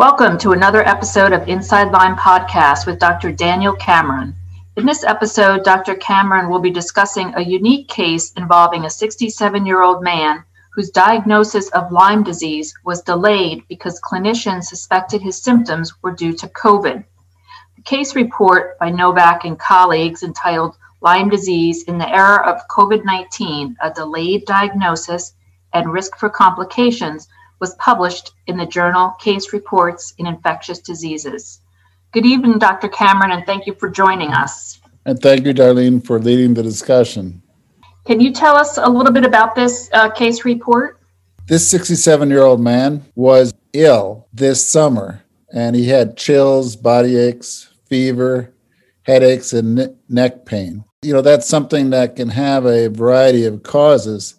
Welcome to another episode of Inside Lyme Podcast with Dr. Daniel Cameron. In this episode, Dr. Cameron will be discussing a unique case involving a 67 year old man whose diagnosis of Lyme disease was delayed because clinicians suspected his symptoms were due to COVID. The case report by Novak and colleagues entitled Lyme Disease in the Era of COVID 19 A Delayed Diagnosis and Risk for Complications was published in the journal Case Reports in Infectious Diseases. Good evening, Dr. Cameron, and thank you for joining us. And thank you, Darlene, for leading the discussion. Can you tell us a little bit about this uh, case report? This 67 year old man was ill this summer, and he had chills, body aches, fever, headaches, and neck pain. You know, that's something that can have a variety of causes,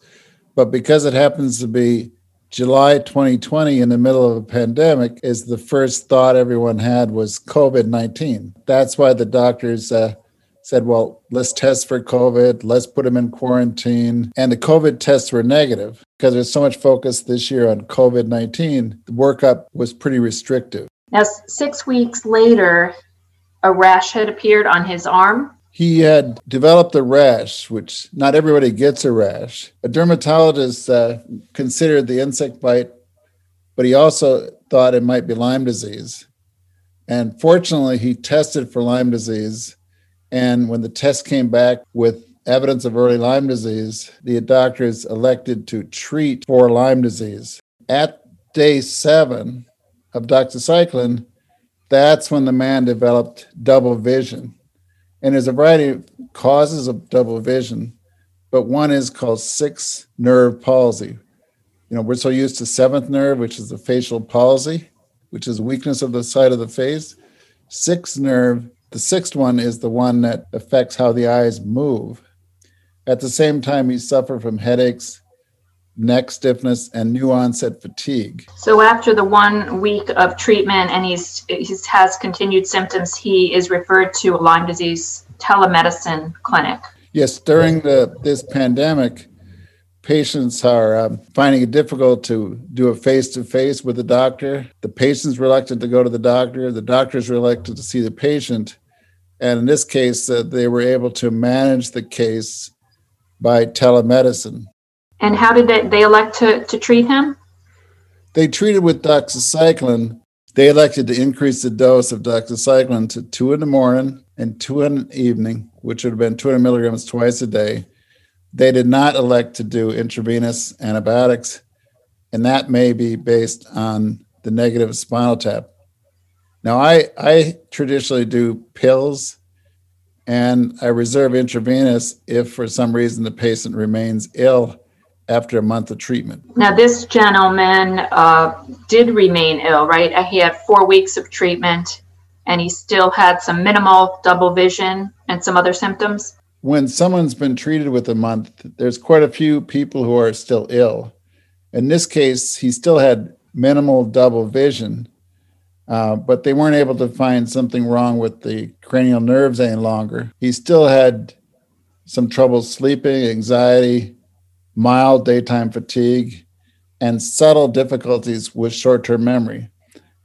but because it happens to be July 2020, in the middle of a pandemic, is the first thought everyone had was COVID 19. That's why the doctors uh, said, well, let's test for COVID, let's put him in quarantine. And the COVID tests were negative because there's so much focus this year on COVID 19. The workup was pretty restrictive. Now, six weeks later, a rash had appeared on his arm he had developed a rash, which not everybody gets a rash. A dermatologist uh, considered the insect bite, but he also thought it might be Lyme disease. And fortunately, he tested for Lyme disease. And when the test came back with evidence of early Lyme disease, the doctors elected to treat for Lyme disease. At day seven of doxycycline, that's when the man developed double vision and there's a variety of causes of double vision, but one is called sixth nerve palsy. You know, we're so used to seventh nerve, which is the facial palsy, which is weakness of the side of the face. Sixth nerve, the sixth one is the one that affects how the eyes move. At the same time, you suffer from headaches, neck stiffness, and new onset fatigue. So after the one week of treatment and he's he has continued symptoms, he is referred to a Lyme disease telemedicine clinic. Yes, during the this pandemic, patients are um, finding it difficult to do a face to face with the doctor. The patient's reluctant to go to the doctor. The doctor's reluctant to see the patient. And in this case, uh, they were able to manage the case by telemedicine. And how did they, they elect to, to treat him? They treated with doxycycline. They elected to increase the dose of doxycycline to two in the morning and two in the evening, which would have been 200 milligrams twice a day. They did not elect to do intravenous antibiotics, and that may be based on the negative spinal tap. Now, I, I traditionally do pills and I reserve intravenous if for some reason the patient remains ill after a month of treatment. Now, this gentleman uh, did remain ill, right? Uh, he had four weeks of treatment and he still had some minimal double vision and some other symptoms. When someone's been treated with a month, there's quite a few people who are still ill. In this case, he still had minimal double vision, uh, but they weren't able to find something wrong with the cranial nerves any longer. He still had some trouble sleeping, anxiety, mild daytime fatigue, and subtle difficulties with short term memory.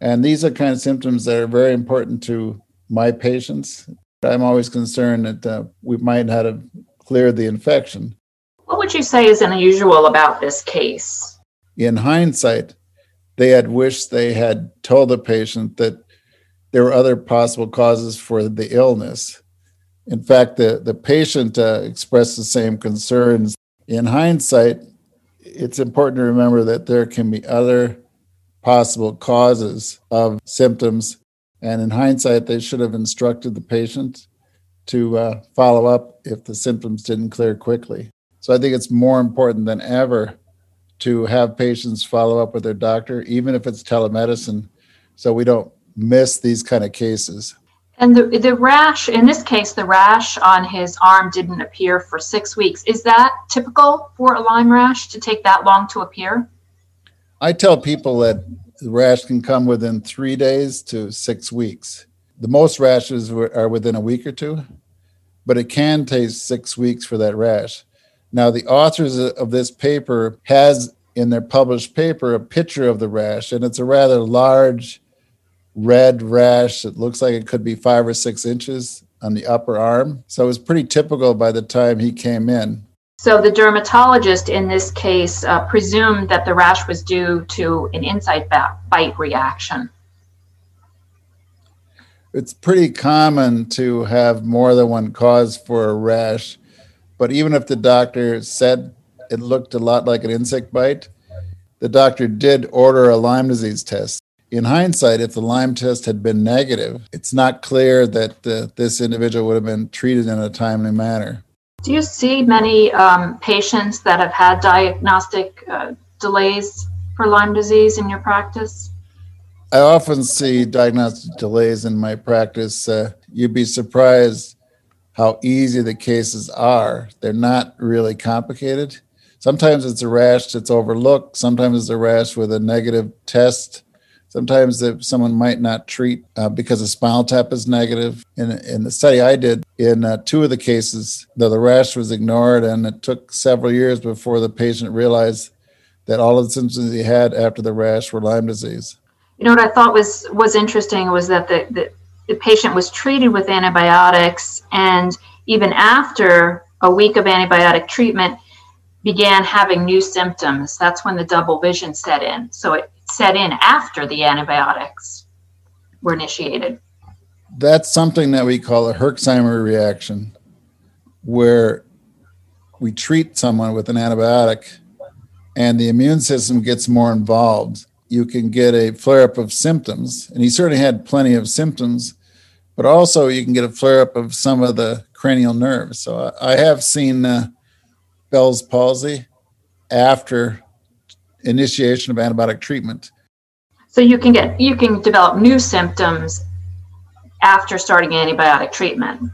And these are kind of symptoms that are very important to my patients. I'm always concerned that uh, we might not have cleared the infection. What would you say is unusual about this case? In hindsight, they had wished they had told the patient that there were other possible causes for the illness. In fact, the, the patient uh, expressed the same concerns in hindsight, it's important to remember that there can be other possible causes of symptoms. And in hindsight, they should have instructed the patient to uh, follow up if the symptoms didn't clear quickly. So I think it's more important than ever to have patients follow up with their doctor, even if it's telemedicine, so we don't miss these kind of cases. And the, the rash, in this case, the rash on his arm didn't appear for six weeks. Is that typical for a Lyme rash to take that long to appear? I tell people that the rash can come within three days to six weeks. The most rashes are within a week or two, but it can take six weeks for that rash. Now, the authors of this paper has in their published paper a picture of the rash, and it's a rather large red rash. It looks like it could be five or six inches on the upper arm. So it was pretty typical by the time he came in. So the dermatologist in this case uh, presumed that the rash was due to an insect bite reaction. It's pretty common to have more than one cause for a rash, but even if the doctor said it looked a lot like an insect bite, the doctor did order a Lyme disease test. In hindsight, if the Lyme test had been negative, it's not clear that uh, this individual would have been treated in a timely manner. Do you see many um, patients that have had diagnostic uh, delays for Lyme disease in your practice? I often see diagnostic delays in my practice. Uh, you'd be surprised how easy the cases are. They're not really complicated. Sometimes it's a rash that's overlooked. Sometimes it's a rash with a negative test. Sometimes if someone might not treat uh, because a spinal tap is negative. In, in the study I did, in uh, two of the cases, though the rash was ignored, and it took several years before the patient realized that all of the symptoms he had after the rash were Lyme disease. You know what I thought was was interesting was that the, the, the patient was treated with antibiotics, and even after a week of antibiotic treatment, began having new symptoms. That's when the double vision set in. So it set in after the antibiotics were initiated. That's something that we call a Herxheimer reaction, where we treat someone with an antibiotic and the immune system gets more involved you can get a flare up of symptoms. And he certainly had plenty of symptoms, but also you can get a flare up of some of the cranial nerves. So I, have seen uh, Bell's palsy after initiation of antibiotic treatment. So you can get you can develop new symptoms after starting antibiotic treatment.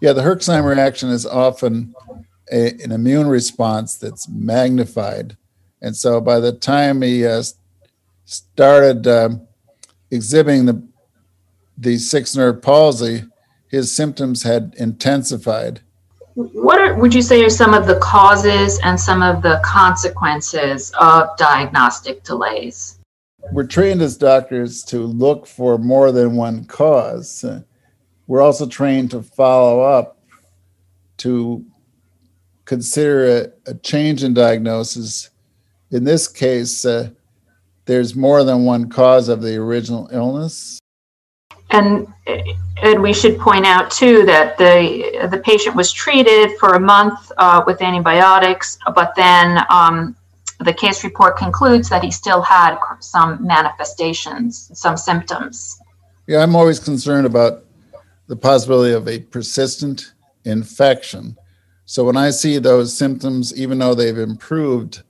Yeah, the Herxheimer reaction is often a, an immune response that's magnified. And so by the time he uh, started um, exhibiting the the sixth nerve palsy, his symptoms had intensified. What are, would you say are some of the causes and some of the consequences of diagnostic delays? We're trained as doctors to look for more than one cause. we're also trained to follow up to consider a, a change in diagnosis. In this case, uh, there's more than one cause of the original illness. And and we should point out too that the the patient was treated for a month uh, with antibiotics, but then um, the case report concludes that he still had some manifestations, some symptoms. Yeah, I'm always concerned about the possibility of a persistent infection. So when I see those symptoms, even though they've improved,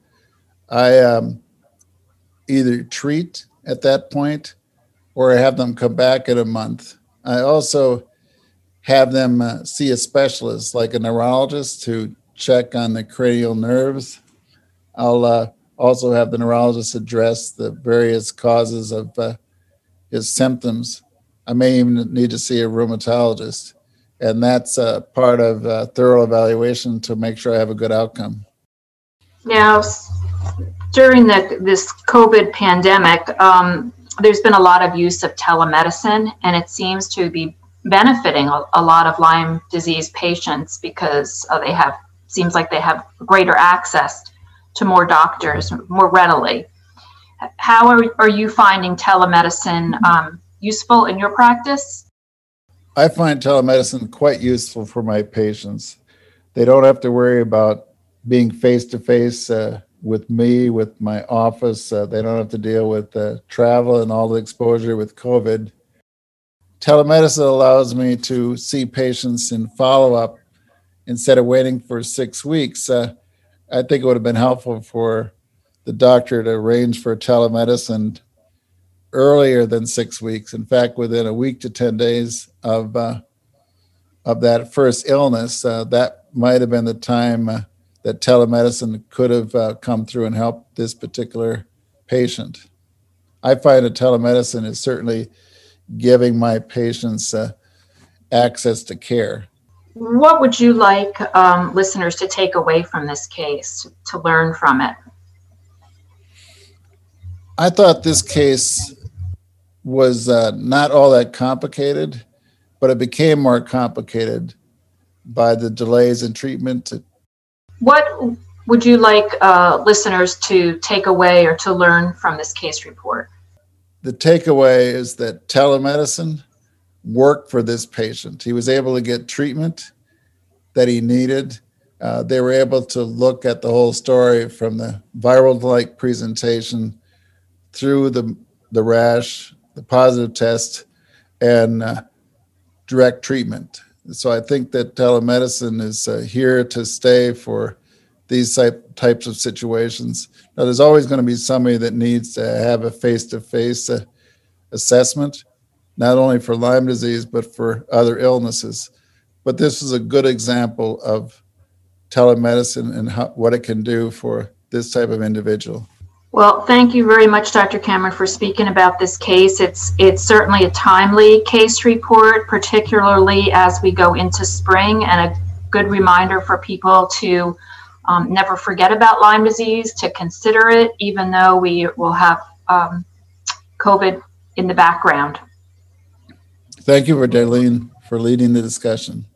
I um, either treat at that point or have them come back in a month. I also have them uh, see a specialist, like a neurologist, to check on the cranial nerves. I'll uh, also have the neurologist address the various causes of uh, his symptoms. I may even need to see a rheumatologist, and that's uh, part of a thorough evaluation to make sure I have a good outcome. Now, during the, this COVID pandemic, um, there's been a lot of use of telemedicine, and it seems to be benefiting a, a lot of Lyme disease patients because uh, they have seems like they have greater access to more doctors more readily. How are, are you finding telemedicine um, useful in your practice? I find telemedicine quite useful for my patients. They don't have to worry about being face to face with me, with my office. Uh, they don't have to deal with uh, travel and all the exposure with COVID. Telemedicine allows me to see patients in follow up instead of waiting for six weeks. Uh, I think it would have been helpful for the doctor to arrange for telemedicine earlier than six weeks. In fact, within a week to 10 days of, uh, of that first illness, uh, that might have been the time uh, that telemedicine could have uh, come through and helped this particular patient. I find that telemedicine is certainly giving my patients uh, access to care. What would you like um, listeners to take away from this case, to learn from it? I thought this case was uh, not all that complicated, but it became more complicated by the delays in treatment. What would you like uh, listeners to take away or to learn from this case report? The takeaway is that telemedicine worked for this patient. He was able to get treatment that he needed. Uh, they were able to look at the whole story from the viral like presentation through the, the rash, the positive test, and uh, direct treatment. So I think that telemedicine is uh, here to stay for these type, types of situations. Now, there's always going to be somebody that needs to have a face to face assessment, not only for Lyme disease, but for other illnesses. But this is a good example of telemedicine and how, what it can do for this type of individual. Well, thank you very much, Dr. Cameron, for speaking about this case. It's it's certainly a timely case report, particularly as we go into spring, and a good reminder for people to um, never forget about Lyme disease, to consider it, even though we will have um, COVID in the background. Thank you, Darlene, for leading the discussion.